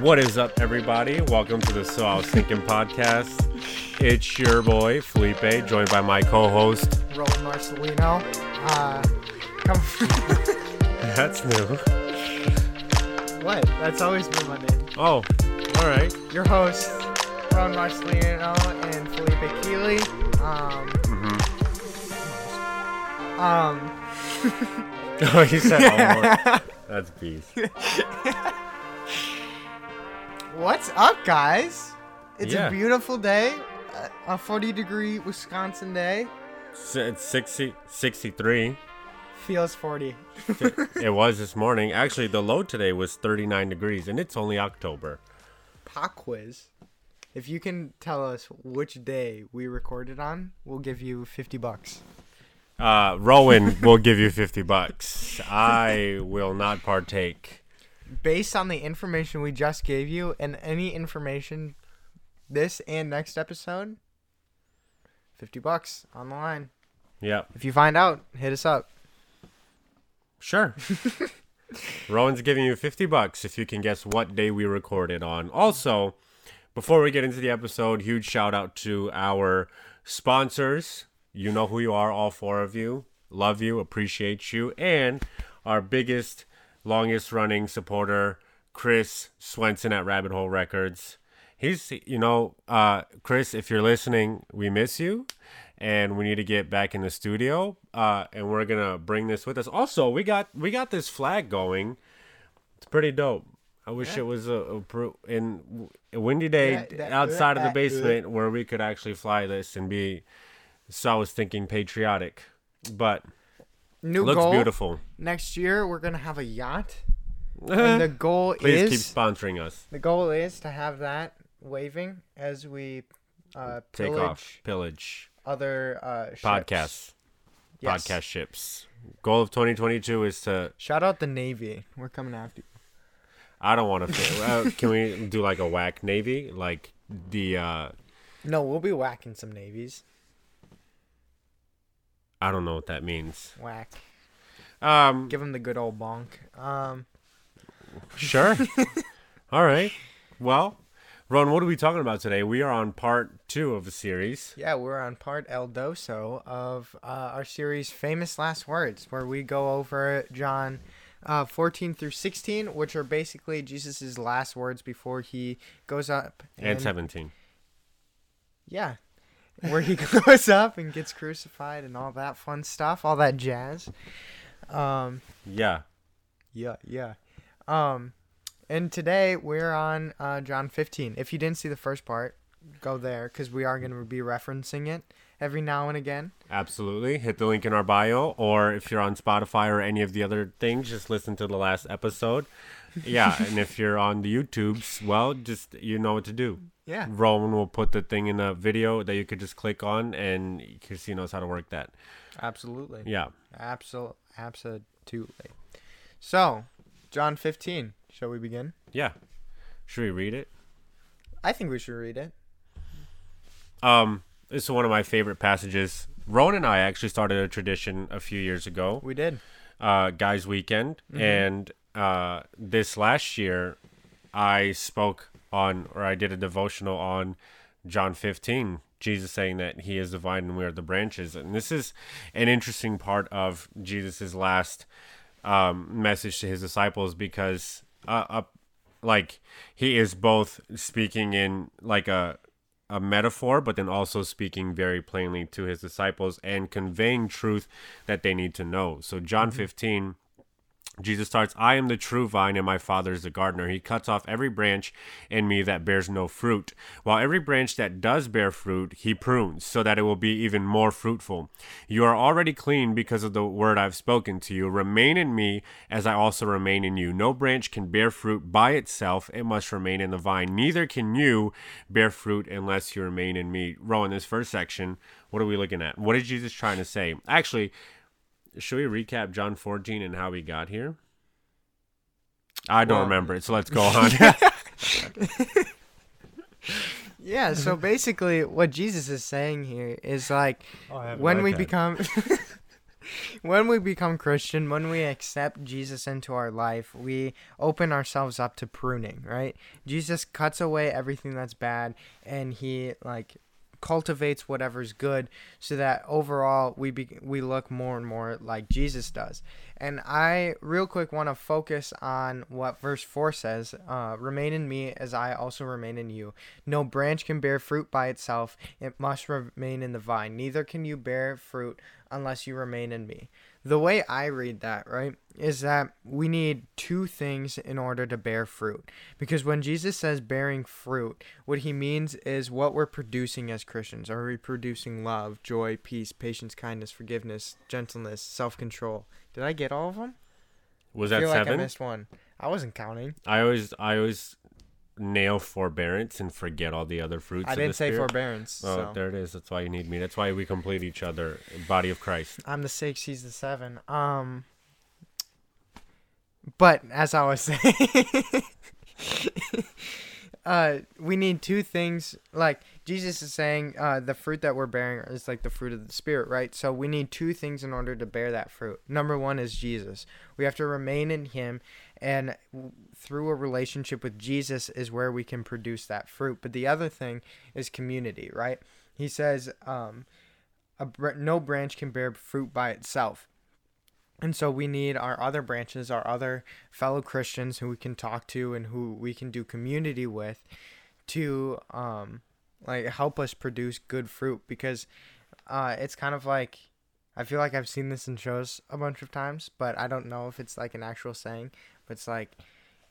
What is up, everybody? Welcome to the So I Was Thinking podcast. It's your boy Felipe, joined by my co-host. Roland Marcelino. Uh, come. That's new. what? That's always been my name. Oh, all right. Your host, Roland Marcelino and Felipe Keeley. Um. Um. Oh, you said almost. That's beast. What's up, guys? It's Yeah. a beautiful day. A 40 degree Wisconsin day. It's 60, 63. Feels 40. It was this morning. Actually, the low today was 39 degrees, and it's only October. Pop quiz. If you can tell us which day we recorded on, we'll give you 50 bucks. Uh, Rowan will give you 50 bucks. I will not partake. Based on the information we just gave you and any information this and next episode 50 bucks on the line Yep. if you find out hit us up Sure. Rowan's giving you 50 bucks if you can guess what day we recorded on. Also, before we get into the episode, huge shout out to our sponsors. You know who you are, all four of you. Love you, appreciate you, and our biggest, longest running supporter, Chris Swenson at Rabbit Hole Records. He's, you know, uh, Chris, if you're listening, we miss you and we need to get back in the studio uh, and we're gonna bring this with us. Also we got we got this flag going. It's pretty dope. I wish it was a, a pro- in a windy day Yeah, that- outside of the that- basement where we could actually fly this and be so i was thinking patriotic. But new looks goal. beautiful. Next year we're gonna have a yacht. And the goal please is keep sponsoring us. the goal is to have that waving as we uh take pillage off pillage other uh ships. podcasts. Yes. podcast ships. Goal of 2022 is to shout out the navy. We're coming after you. I don't want to uh, can we do like a whack navy? Like the uh no we'll be whacking some navies I don't know what that means. whack Um, give him the good old bonk um sure. All right. Well, Ron, what are we talking about today? We are on part two of the series. Yeah, we're on part El Doso of uh, our series Famous Last Words, where we go over John uh, 14 through 16, which are basically Jesus' last words before he goes up. And 17. Yeah. Where he goes up and gets crucified and all that fun stuff, all that jazz. Um, Yeah. yeah, yeah. Um, and today we're on uh, John 15. If you didn't see the first part, go there because we are going to be referencing it every now and again. Absolutely. Hit the link in our bio, or if you're on Spotify or any of the other things, just listen to the last episode. Yeah, and if you're on the YouTubes, well, just you know what to do. Yeah. Roman will put the thing in the video that you could just click on, and he knows how to work that. Absolutely. Yeah. Absol- absolutely. So, John 15. Shall we begin? Yeah. Should we read it? I think we should read it. Um, this is one of my favorite passages. Rowan and I actually started a tradition a few years ago, We did. uh, Guys Weekend, and uh, this last year, I spoke on, or I did a devotional on John 15, Jesus saying that He is the vine and we are the branches, and this is an interesting part of Jesus's last um, message to His disciples because, uh, uh, like, He is both speaking in like a a metaphor, but then also speaking very plainly to his disciples and conveying truth that they need to know. So, John 15, Jesus starts, I am the true vine, and my Father is the gardener. He cuts off every branch in me that bears no fruit, while every branch that does bear fruit, he prunes, so that it will be even more fruitful. You are already clean because of the word I've spoken to you. Remain in me, as I also remain in you. No branch can bear fruit by itself, it must remain in the vine. Neither can you bear fruit unless you remain in me. Rowan, this first section, what are we looking at? What is Jesus trying to say? Actually, should we recap John 14 and how we got here? I don't Well- remember it, so let's go on. Yeah, so basically what Jesus is saying here is like Oh, I have an when we iPad. become when we become Christian, when we accept Jesus into our life, we open ourselves up to pruning, right? Jesus cuts away everything that's bad and he like cultivates whatever's good so that overall we be, we look more and more like Jesus does. And I real quick want to focus on what verse 4 says, uh, remain in me as I also remain in you. No branch can bear fruit by itself, it must remain in the vine. Neither can you bear fruit unless you remain in me the way I read that, right, is that we need two things in order to bear fruit. Because when Jesus says bearing fruit, what he means is what we're producing as Christians. Are we producing love, joy, peace, patience, kindness, forgiveness, gentleness, self control? Did I get all of them? Was I that feel like I missed one. I wasn't counting. I always, I always nail forbearance and forget all the other fruits. I of didn't the say Spirit. forbearance. Oh, so. there it is. That's why you need me. That's why we complete each other. Body of Christ. I'm the six, he's the seven. Um, but as I was saying, uh, we need two things. Like Jesus is saying, uh, the fruit that we're bearing is like the fruit of the spirit, right? So we need two things in order to bear that fruit. Number one is Jesus. We have to remain in Him, and through a relationship with Jesus is where we can produce that fruit. But the other thing is community, right? He says, um, br- no branch can bear fruit by itself. And so we need our other branches, our other fellow Christians who we can talk to and who we can do community with to um like help us produce good fruit because uh it's kind of like I feel like I've seen this in shows a bunch of times, but I don't know if it's like an actual saying, it's like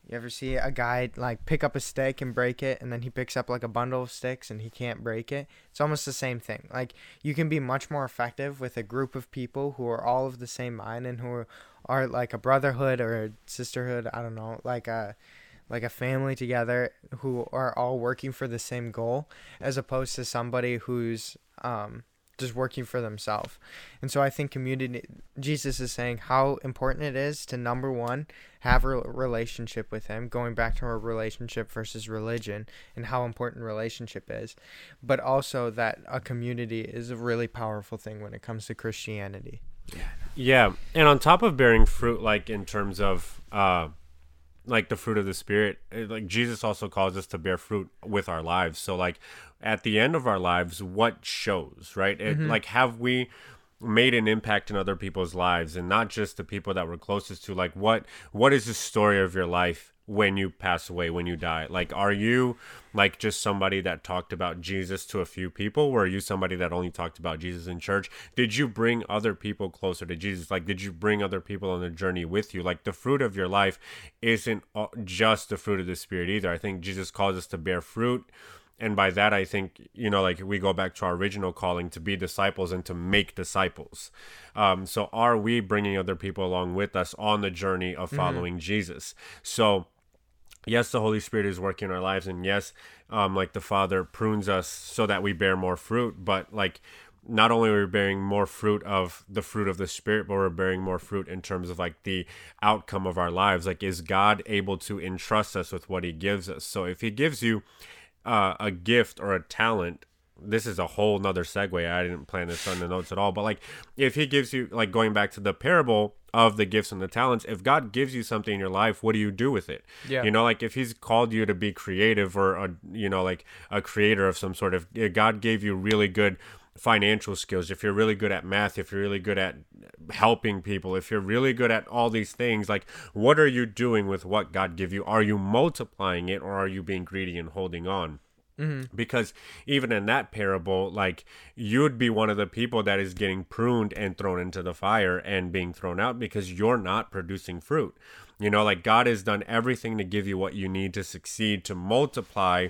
you ever see a guy like pick up a stick and break it and then he picks up like a bundle of sticks and he can't break it? It's almost the same thing. Like you can be much more effective with a group of people who are all of the same mind and who are, are like a brotherhood or a sisterhood, I don't know, like a like a family together who are all working for the same goal as opposed to somebody who's um just working for themselves. And so I think community Jesus is saying how important it is to number 1 have a relationship with him, going back to our relationship versus religion and how important relationship is, but also that a community is a really powerful thing when it comes to Christianity. Yeah, Yeah. and on top of bearing fruit, like in terms of uh, like the fruit of the spirit, like Jesus also calls us to bear fruit with our lives. So like at the end of our lives, what shows, right? It, Like have we made an impact in other people's lives and not just the people that we're closest to? Like what what is the story of your life when you pass away when you die? Like are you like just somebody that talked about jesus to a few people? Or are you somebody that only talked about jesus in church? Did you bring other people closer to jesus? Like did you bring other people on the journey with you? Like the fruit of your life isn't uh, just the fruit of the spirit either. I think jesus calls us to bear fruit and by that i think you know like we go back to our original calling to be disciples and to make disciples. Um, so are we bringing other people along with us on the journey of following jesus? So yes the holy spirit is working in our lives and yes um, like the father prunes us so that we bear more fruit but like not only are we bearing more fruit of the fruit of the spirit but we're bearing more fruit in terms of like the outcome of our lives. Like is god able to entrust us with what he gives us? So if he gives you uh, a gift or a talent this is a whole nother segue i didn't plan this on the notes at all but like if he gives you like going back to the parable of the gifts and the talents if god gives you something in your life what do you do with it Yeah. you know like if he's called you to be creative or a you know like a creator of some sort of god gave you really good financial skills if you're really good at math if you're really good at helping people if you're really good at all these things like what are you doing with what god give you? Are you multiplying it or are you being greedy and holding on? Mm-hmm. Because even in that parable like you'd be one of the people that is getting pruned and thrown into the fire and being thrown out because you're not producing fruit. You know like god has done everything to give you what you need to succeed to multiply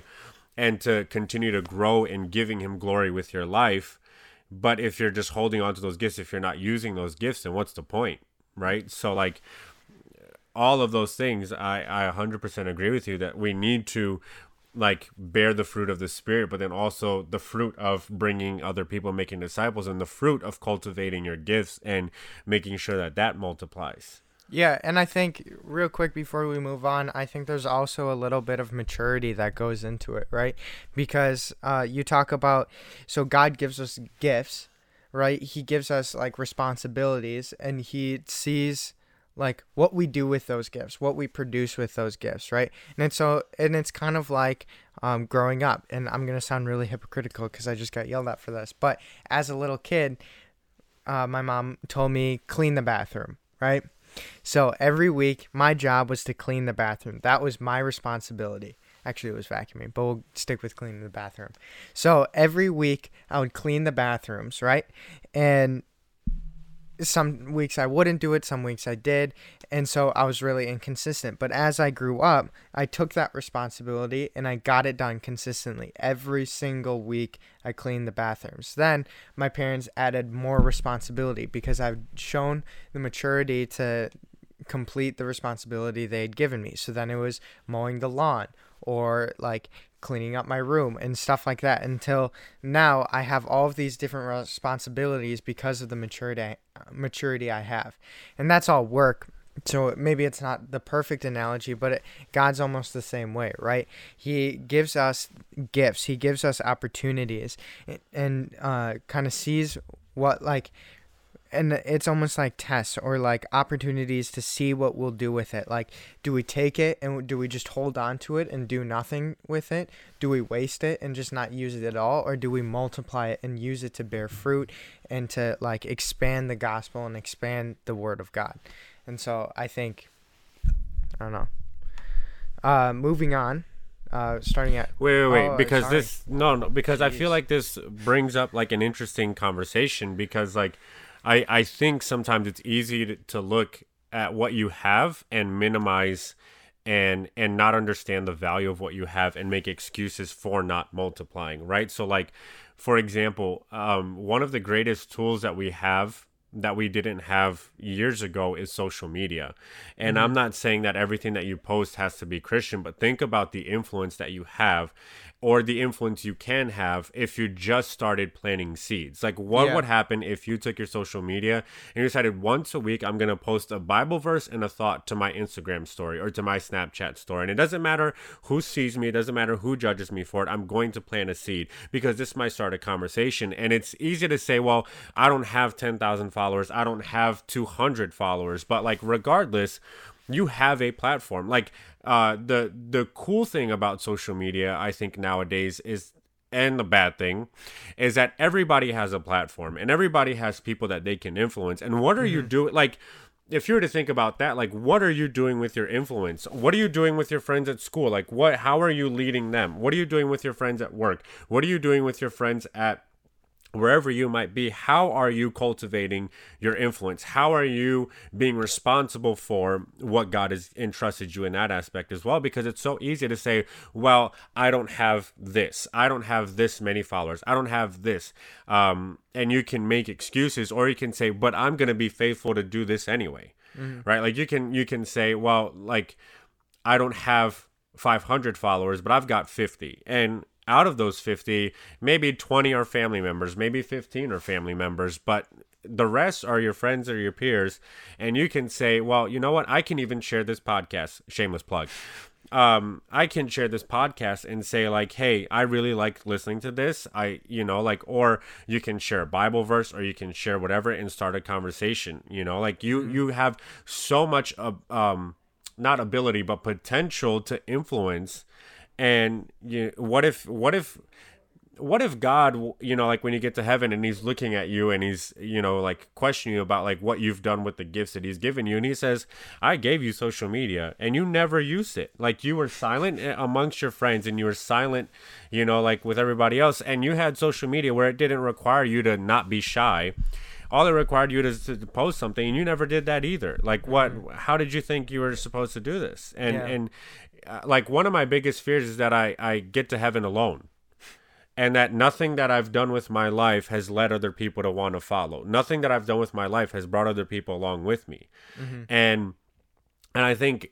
and to continue to grow in giving him glory with your life but if you're just holding on to those gifts if you're not using those gifts then what's the point right? So like all of those things i i 100% agree with you that we need to like bear the fruit of the spirit but then also the fruit of bringing other people making disciples and the fruit of cultivating your gifts and making sure that that multiplies Yeah, and I think real quick before we move on, I think there's also a little bit of maturity that goes into it, right? Because uh, you talk about so God gives us gifts, right? He gives us like responsibilities and he sees like what we do with those gifts, what we produce with those gifts, right? And it's so and it's kind of like um, growing up. And I'm gonna sound really hypocritical because I just got yelled at for this. But as a little kid, uh, my mom told me clean the bathroom, right? So every week, my job was to clean the bathroom. That was my responsibility. Actually, it was vacuuming, but we'll stick with cleaning the bathroom. So every week, I would clean the bathrooms, right? And some weeks I wouldn't do it, some weeks I did, and so I was really inconsistent. But as I grew up, I took that responsibility and I got it done consistently. Every single week I cleaned the bathrooms. Then my parents added more responsibility because I've shown the maturity to complete the responsibility they had given me. So then it was mowing the lawn or like cleaning up my room and stuff like that until now I have all of these different responsibilities because of the maturity maturity I have. And that's all work. So maybe it's not the perfect analogy, but it, God's almost the same way, right? He gives us gifts. He gives us opportunities and, and uh, kind of sees what like and it's almost like tests or like opportunities to see what we'll do with it. Like, do we take it and do we just hold on to it and do nothing with it? Do we waste it and just not use it at all? Or do we multiply it and use it to bear fruit and to like expand the gospel and expand the word of God? And so I think, I don't know. Uh, moving on. Uh, starting at wait, wait, wait, oh, because sorry. this no, no, because Jeez. I feel like this brings up like an interesting conversation because like I I think sometimes it's easy to, to look at what you have and minimize and and not understand the value of what you have and make excuses for not multiplying right so like for example um, one of the greatest tools that we have that we didn't have years ago is social media. And mm-hmm. I'm not saying that everything that you post has to be Christian, but think about the influence that you have or the influence you can have if you just started planting seeds. Like, what yeah. would happen if you took your social media and you decided once a week, I'm going to post a Bible verse and a thought to my Instagram story or to my Snapchat story? And it doesn't matter who sees me, it doesn't matter who judges me for it. I'm going to plant a seed because this might start a conversation. And it's easy to say, well, I don't have 10,000 followers, I don't have 200 followers. But, like, regardless, you have a platform. Like uh, the the cool thing about social media, I think nowadays is and the bad thing is that everybody has a platform and everybody has people that they can influence. And what are mm-hmm. you doing? Like, if you were to think about that, like, what are you doing with your influence? What are you doing with your friends at school? Like, what? How are you leading them? What are you doing with your friends at work? What are you doing with your friends at wherever you might be, how are you cultivating your influence? How are you being responsible for what God has entrusted you in that aspect as well? Because it's so easy to say, well, I don't have this. I don't have this many followers. I don't have this. Um, and you can make excuses or you can say, but I'm going to be faithful to do this anyway. Mm-hmm. Right? Like you can, you can say, well, like, I don't have 500 followers, but I've got 50. And out of those 50, maybe 20 are family members, maybe 15 are family members, but the rest are your friends or your peers. And you can say, well, you know what? I can even share this podcast. Shameless plug. Um, I can share this podcast and say like, hey, I really like listening to this. I, you know, like, or you can share a Bible verse, or you can share whatever and start a conversation. You know, like you mm-hmm. you have so much of um, not ability but potential to influence and you what if what if what if God, you know, like when you get to heaven and he's looking at you and he's, you know, like questioning you about like what you've done with the gifts that he's given you. And he says, I gave you social media and you never used it. Like you were silent eh, amongst your friends and you were silent, you know, like with everybody else. And you had social media where it didn't require you to not be shy. All it required you to, to post something and you never did that either. Like what, mm-hmm. how did you think you were supposed to do this? And, yeah. and, like one of my biggest fears is that I I get to heaven alone. And that nothing that I've done with my life has led other people to want to follow. Nothing that I've done with my life has brought other people along with me. Mm-hmm. And and I think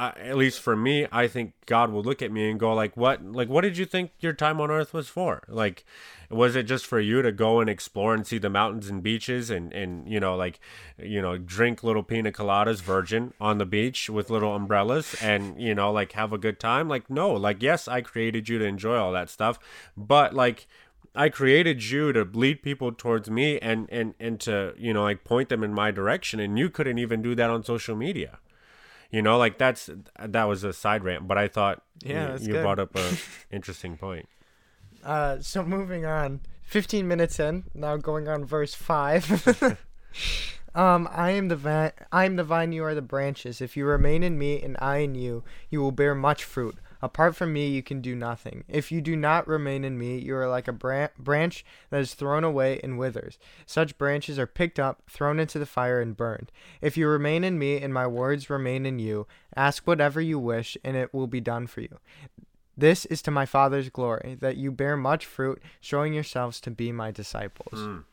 uh, at least for me, I think God will look at me and go like, "What? Like, what did you think your time on Earth was for? Like, was it just for you to go and explore and see the mountains and beaches and and you know like, you know, drink little pina coladas, virgin on the beach with little umbrellas and you know like have a good time? Like, no. Like, yes, I created you to enjoy all that stuff, but like I created you to lead people towards me and and and to you know like point them in my direction, and you couldn't even do that on social media. You know, like that's that was a side rant, but I thought Yeah, you, you brought up a interesting point. Uh, so moving on, 15 minutes in, now going on verse 5. um, I am the vine, I am the vine, you are the branches. If you remain in me and I in you, you will bear much fruit. Apart from me, you can do nothing. If you do not remain in me, you are like a bran- branch that is thrown away and withers. Such branches are picked up, thrown into the fire, and burned. If you remain in me and my words remain in you, ask whatever you wish, and it will be done for you. This is to my Father's glory, that you bear much fruit, showing yourselves to be my disciples.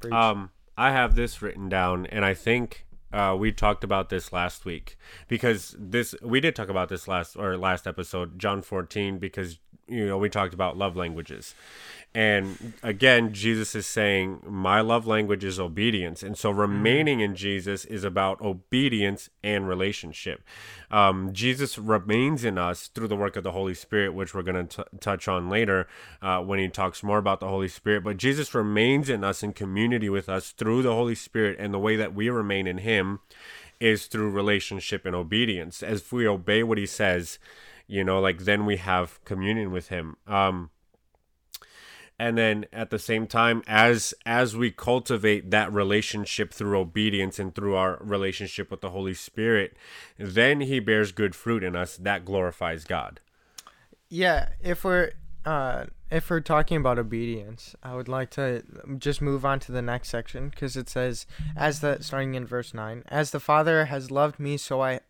Preach. Um, I have this written down, and I think uh, we talked about this last week because this we did talk about this last or last episode, John fourteen, because you know we talked about love languages, and again, Jesus is saying, "My love language is obedience," and so remaining in Jesus is about obedience and relationship. Um, Jesus remains in us through the work of the Holy Spirit, which we're going to touch on later uh, when he talks more about the Holy Spirit. But Jesus remains in us in community with us through the Holy Spirit, and the way that we remain in Him is through relationship and obedience. As if we obey what He says, you know, like then we have communion with Him. Um, and then at the same time as as we cultivate that relationship through obedience and through our relationship with the holy spirit then he bears good fruit in us that glorifies god yeah, if we're uh, if we're talking about obedience, I would like to just move on to the next section because it says, as the starting in verse nine, as the Father has loved me, so I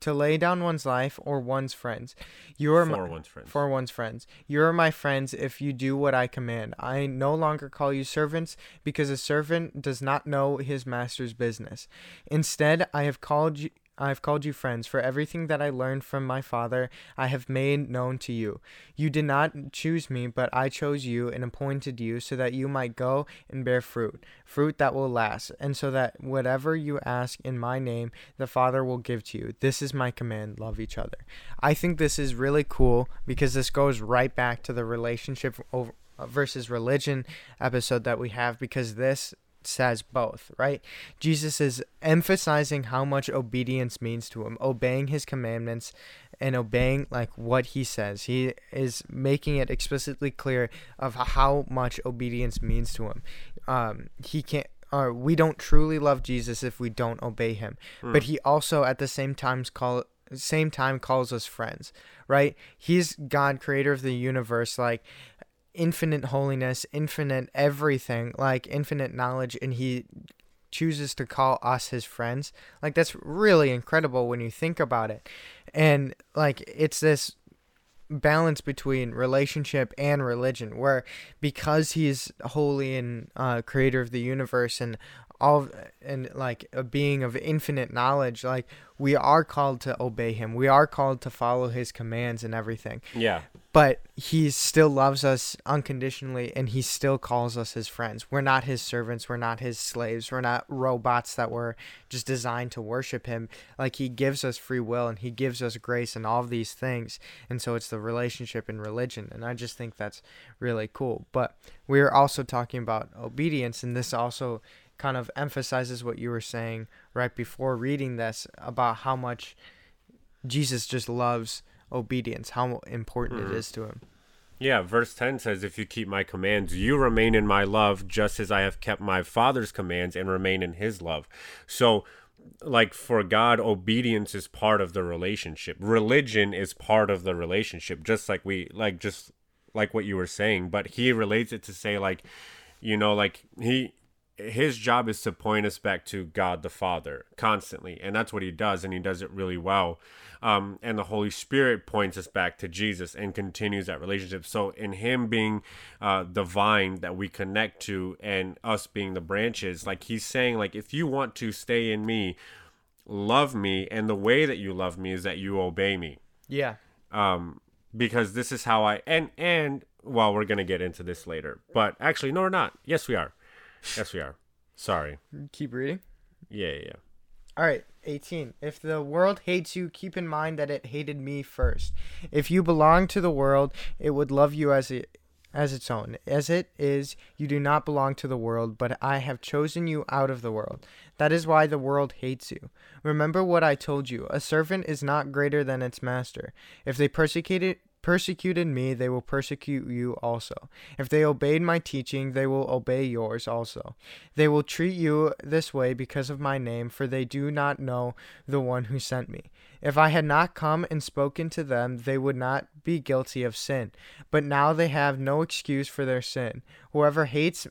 to lay down one's life or one's friends. You are for my, one's friends for one's friends. You are my friends if you do what I command. I no longer call you servants because a servant does not know his master's business. Instead, I have called you I have called you friends, for everything that I learned from my Father I have made known to you. You did not choose me, but I chose you and appointed you so that you might go and bear fruit, fruit that will last, and so that whatever you ask in my name, the Father will give to you. This is my command love each other. I think this is really cool because this goes right back to the relationship over versus religion episode that we have because this says both, right? Jesus is emphasizing how much obedience means to him, obeying his commandments and obeying like what he says. He is making it explicitly clear of how much obedience means to him. Um, he can't or we don't truly love Jesus if we don't obey him. But he also at the same times call same time calls us friends, right? He's God creator of the universe like infinite holiness, infinite everything, like infinite knowledge, and he chooses to call us his friends. Like that's really incredible when you think about it. And like it's this balance between relationship and religion where because he's holy and uh, creator of the universe and all and like a being of infinite knowledge like we are called to obey him we are called to follow his commands and everything yeah but he still loves us unconditionally and he still calls us his friends. We're not his servants, we're not his slaves, we're not robots that were just designed to worship him. Like he gives us free will and he gives us grace and all of these things. And so it's the relationship in religion and I just think that's really cool. But we're also talking about obedience and this also kind of emphasizes what you were saying right before reading this about how much Jesus just loves obedience, how important Mhm. it is to him. Yeah, verse 10 says, If you keep my commands, you remain in my love, just as I have kept my Father's commands and remain in his love. So, like, for God, obedience is part of the relationship. Religion is part of the relationship, just like we, like, just like what you were saying. But he relates it to say, like, you know, like, he. His job is to point us back to God the Father constantly, and that's what he does, and he does it really well um, and the Holy Spirit points us back to Jesus and continues that relationship. So, in Him being uh, the vine that we connect to, and us being the branches, like He's saying, like if you want to stay in Me, love me and the way that you love me is that you obey me Yeah. um because this is how i and and well we're gonna get into this later but actually no we're not yes we are yes we are sorry Keep reading. yeah yeah, yeah. All right, 18. If the world hates you, keep in mind that it hated me first. If you belong to the world, it would love you as it as its own. As it is, you do not belong to the world, but I have chosen you out of the world. That is why the world hates you. Remember what I told you. A servant is not greater than its master. If they persecuted persecuted me, they will persecute you also. If they obeyed my teaching, they will obey yours also. They will treat you this way because of my name, for they do not know the one who sent me. If I had not come and spoken to them, they would not be guilty of sin. But now they have no excuse for their sin. Whoever hates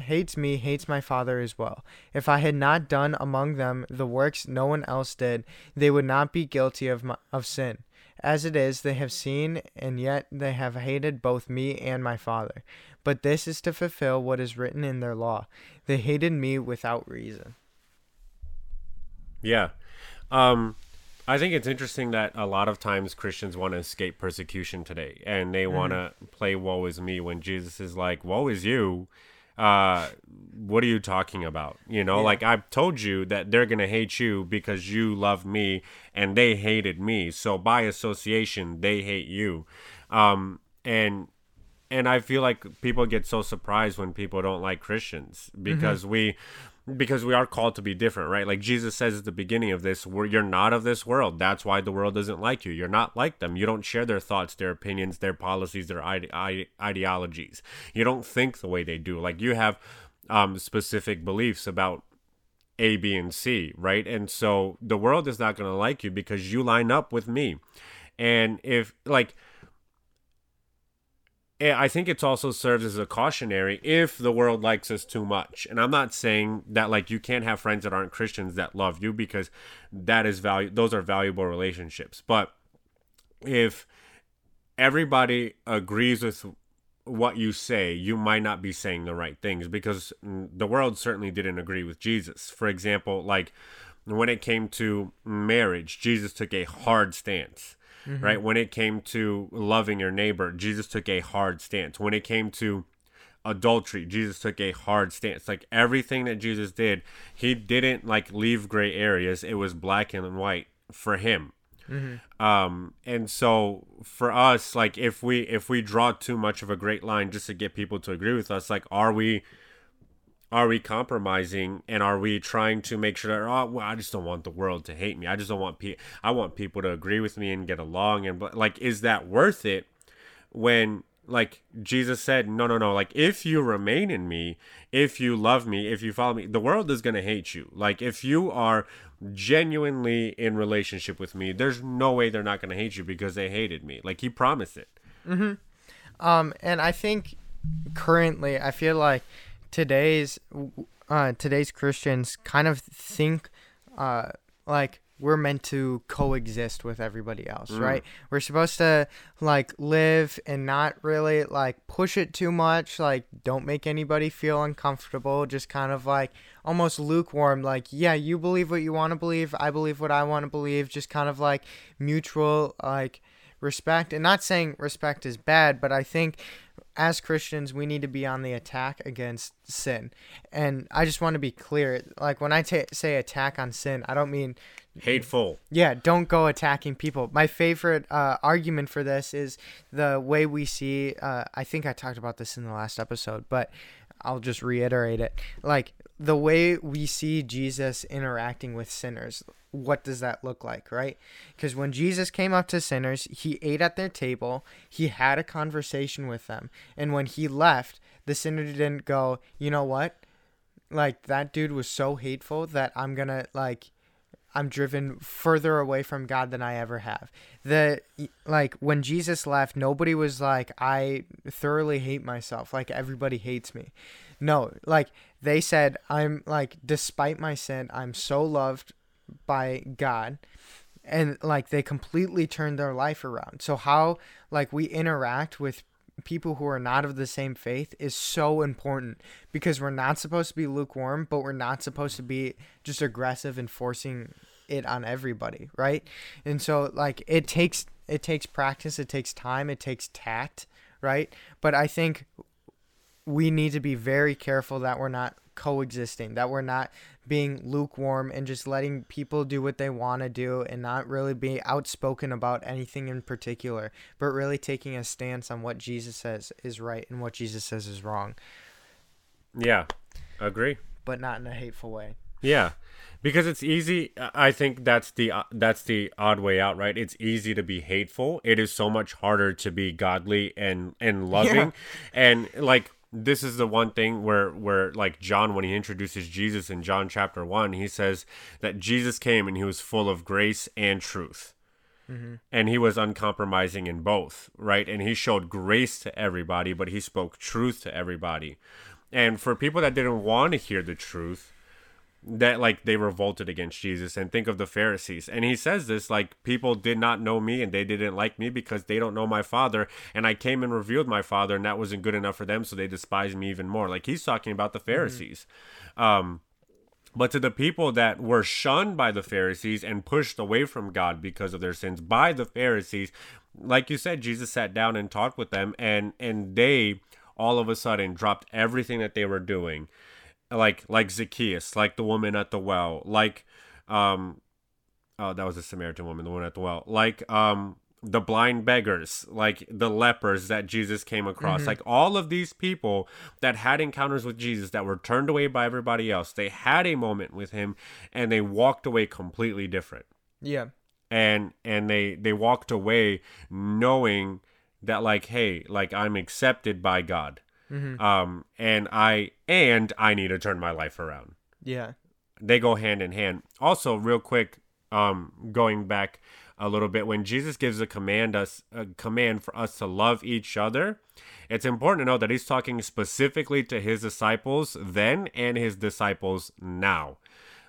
hates me hates my father as well. If I had not done among them the works no one else did, they would not be guilty of my, of sin. As it is, they have seen, and yet they have hated both me and my Father. But this is to fulfill what is written in their law. They hated me without reason. Yeah. Um, I think it's interesting that a lot of times Christians want to escape persecution today and they want to play woe is me when Jesus is like, woe is you. Uh, what are you talking about? You know, Yeah. like I've told you that they're going to hate you because you love me and they hated me. So by association, they hate you. Um, and and I feel like people get so surprised when people don't like Christians because we because we are called to be different, right? Like Jesus says at the beginning of this, you're not of this world. That's why the world doesn't like you. You're not like them. You don't share their thoughts, their opinions, their policies, their ide- ide- ideologies. You don't think the way they do. Like you have um, specific beliefs about a, B, and C, right? And so the world is not going to like you because you line up with me. And if, like, I think it's also serves as a cautionary if the world likes us too much. And I'm not saying that like you can't have friends that aren't Christians that love you because that is value those are valuable relationships. But if everybody agrees with what you say, you might not be saying the right things because the world certainly didn't agree with Jesus. For example, like when it came to marriage, Jesus took a hard stance. Right? When it came to loving your neighbor, Jesus took a hard stance. When it came to adultery, Jesus took a hard stance. Like everything that Jesus did, he didn't like leave gray areas. It was black and white for him um and so for us like if we if we draw too much of a great line just to get people to agree with us like are we are we compromising and are we trying to make sure that oh well, I just don't want the world to hate me. I just don't want pe- I want people to agree with me and get along and like is that worth it when like Jesus said no no no like if you remain in me if you love me if you follow me the world is going to hate you. Like if you are genuinely in relationship with me there's no way they're not going to hate you because they hated me. Like he promised it. Um, and I think currently, I feel like today's uh, today's Christians kind of think uh, like we're meant to coexist with everybody else, right? We're supposed to like live and not really like push it too much, like don't make anybody feel uncomfortable, just kind of like almost lukewarm, like yeah, you believe what you want to believe, I believe what I want to believe, just kind of like mutual like respect and not saying respect is bad but i think as christians we need to be on the attack against sin. And i just want to be clear like when i say attack on sin i don't mean hateful. Yeah don't go attacking people. My favorite uh, argument for this is the way we see uh, i think i talked about this in the last episode but i'll just reiterate it. Like the way we see jesus interacting with sinners what does that look like right because when jesus came up to sinners he ate at their table he had a conversation with them and when he left the sinner didn't go you know what like that dude was so hateful that i'm gonna like I'm driven further away from God than I ever have. The like when Jesus left, nobody was like I thoroughly hate myself, like everybody hates me. No, like they said I'm like despite my sin, I'm so loved by God and like they completely turned their life around. So how like we interact with people who are not of the same faith is so important because we're not supposed to be lukewarm, but we're not supposed to be just aggressive and forcing it on everybody, right? And so like it takes it takes practice, it takes time, it takes tact, right? But I think we need to be very careful that we're not coexisting, that we're not being lukewarm and just letting people do what they want to do and not really be outspoken about anything in particular, but really taking a stance on what Jesus says is right and what Jesus says is wrong. Yeah, agree. But not in a hateful way. Yeah, because it's easy. I think that's the uh, that's the odd way out, right? It's easy to be hateful. It is so much harder to be godly and and loving, yeah. and like this is the one thing where where like John when he introduces Jesus in John chapter 1 he says that Jesus came and he was full of grace and truth. Mm-hmm. And he was uncompromising in both, right? And he showed grace to everybody, but he spoke truth to everybody. And for people that didn't want to hear the truth, that like they revolted against Jesus and think of the Pharisees. And he says this like people did not know me and they didn't like me because they don't know my father and I came and revealed my father and that wasn't good enough for them so they despised me even more. Like he's talking about the mm-hmm. Pharisees. Mm-hmm. Um but to the people that were shunned by the Pharisees and pushed away from God because of their sins by the Pharisees, like you said, Jesus sat down and talked with them and and they all of a sudden dropped everything that they were doing like like Zacchaeus, like the woman at the well, like um oh that was a Samaritan woman, the woman at the well, like um the blind beggars, like the lepers that Jesus came across, mm-hmm. like all of these people that had encounters with Jesus that were turned away by everybody else. They had a moment with him and they walked away completely different. Yeah. And and they they walked away knowing that like hey, like I'm accepted by God. Mm-hmm. Um, and I and I need to turn my life around. Yeah, they go hand in hand. Also, real quick, um, going back a little bit, when Jesus gives a command us a command for us to love each other, it's important to know that he's talking specifically to his disciples then and his disciples now.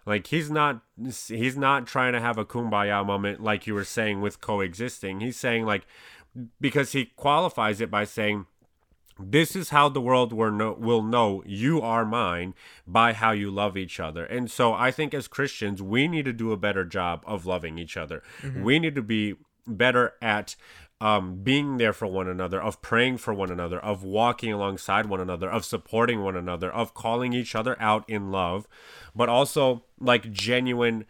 Like he's not he's not trying to have a kumbaya moment like you were saying with coexisting. He's saying like because he qualifies it by saying this is how the world will know, you are mine by how you love each other. And so I think as Christians, we need to do a better job of loving each other. Mm-hmm. We need to be better at um, being there for one another, of praying for one another, of walking alongside one another, of supporting one another, of calling each other out in love, but also like genuine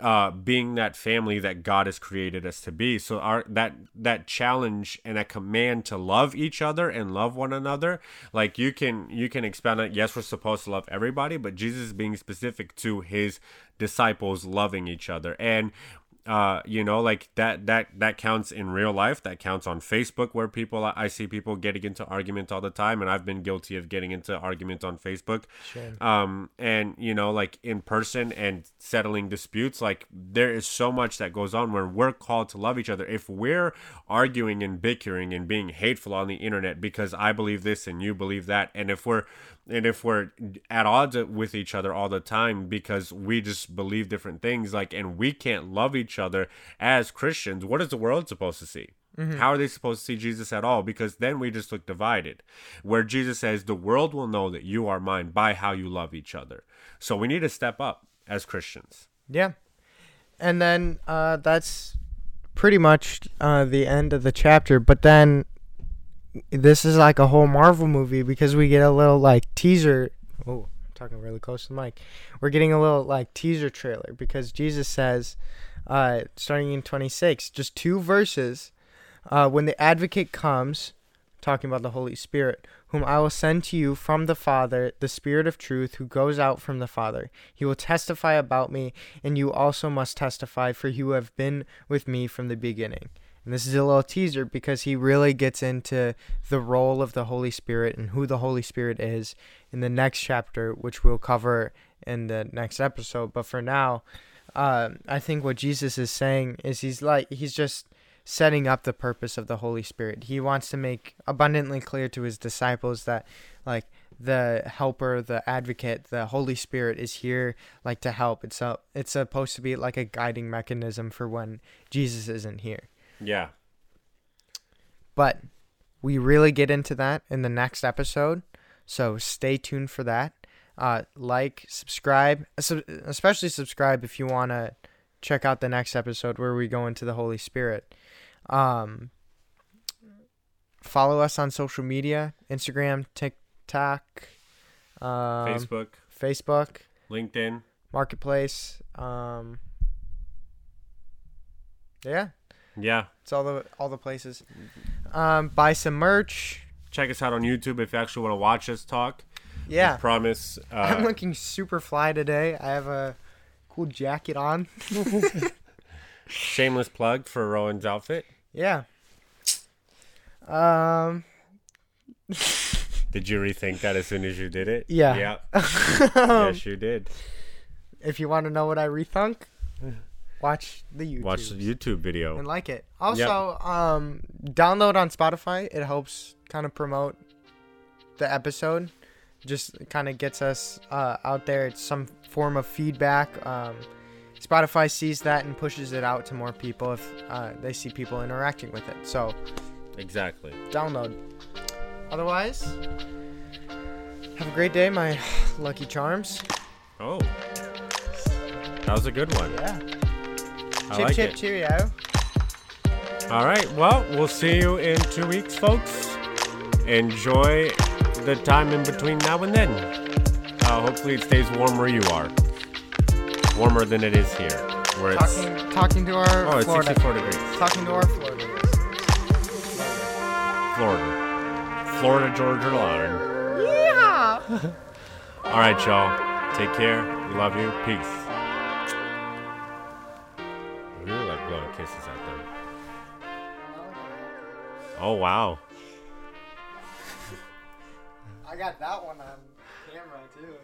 uh, being that family that God has created us to be. So our that that challenge and that command to love each other and love one another, like you can you can expand it. Yes, we're supposed to love everybody, but Jesus is being specific to his disciples loving each other. And uh you know like that that that counts in real life. That counts on facebook where people i see people getting into arguments all the time and i've been guilty of getting into arguments on facebook. Sure. um and you know like in person and settling disputes like there is so much that goes on where we're called to love each other. If we're arguing and bickering and being hateful on the internet because i believe this and you believe that and if we're and if we're at odds with each other all the time because we just believe different things like and we can't love each other as christians what is the world supposed to see? Mm-hmm. how are they supposed to see jesus at all? Because then we just look divided where jesus says the world will know that you are mine by how you love each other. So we need to step up as christians. Yeah. And then uh, that's pretty much uh, the end of the chapter but then this is like a whole Marvel movie because we get a little like teaser. Oh, I'm talking really close to the mic. We're getting a little like teaser trailer because Jesus says, uh, starting in 26, just two verses, uh, when the advocate comes, talking about the Holy Spirit, whom I will send to you from the Father, the Spirit of truth, who goes out from the Father. He will testify about me, and you also must testify, for you have been with me from the beginning. And this is a little teaser because he really gets into the role of the Holy Spirit and who the Holy Spirit is in the next chapter, which we'll cover in the next episode. But for now, uh, I think what Jesus is saying is he's like, he's just setting up the purpose of the Holy Spirit. He wants to make abundantly clear to his disciples that, like, the helper, the advocate, the Holy Spirit is here like to help. It's a, it's supposed to be like a guiding mechanism for when Jesus isn't here. Yeah. But we really get into that in the next episode. So stay tuned for that. Uh, like, subscribe, especially subscribe if you want to check out the next episode where we go into the Holy Spirit. Um, follow us on social media: Instagram, TikTok, um, Facebook, Facebook, LinkedIn. Marketplace. Um, yeah, Yeah. it's all the all the places. Um, buy some merch. Check us out on YouTube if you actually want to watch us talk. Yeah, promise. I'm Uh, looking super fly today. I have a cool jacket on. shameless plug for Rowan's outfit. Yeah. Um. Did you rethink that as soon as you did it? Yeah. Yeah. yes, you did. if you want to know what I rethunk, watch the YouTube. Watch the YouTube video. and like it. Also, um, download on Spotify. It helps kind of promote the episode. Just kind of gets us uh, out there. It's some form of feedback. Um, Spotify sees that and pushes it out to more people if uh, they see people interacting with it. So Exactly. download. Otherwise, have a great day, my lucky charms. Oh. That was a good one. Yeah. Chip like chip it. cheerio. All right. Well, we'll see you in two weeks, folks. Enjoy the time in between now and then. Uh, hopefully, it stays warm where you are. Warmer than it is here, where it's Talking, talking to our oh, it's Florida. 64 degrees. Talking to our Florida. Florida, Florida Georgia line. Yeah. All right, y'all. Take care. We love you. Peace. Kisses at them. Oh wow. I got that one on camera too.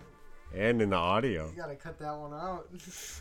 And in the audio. You gotta cut that one out.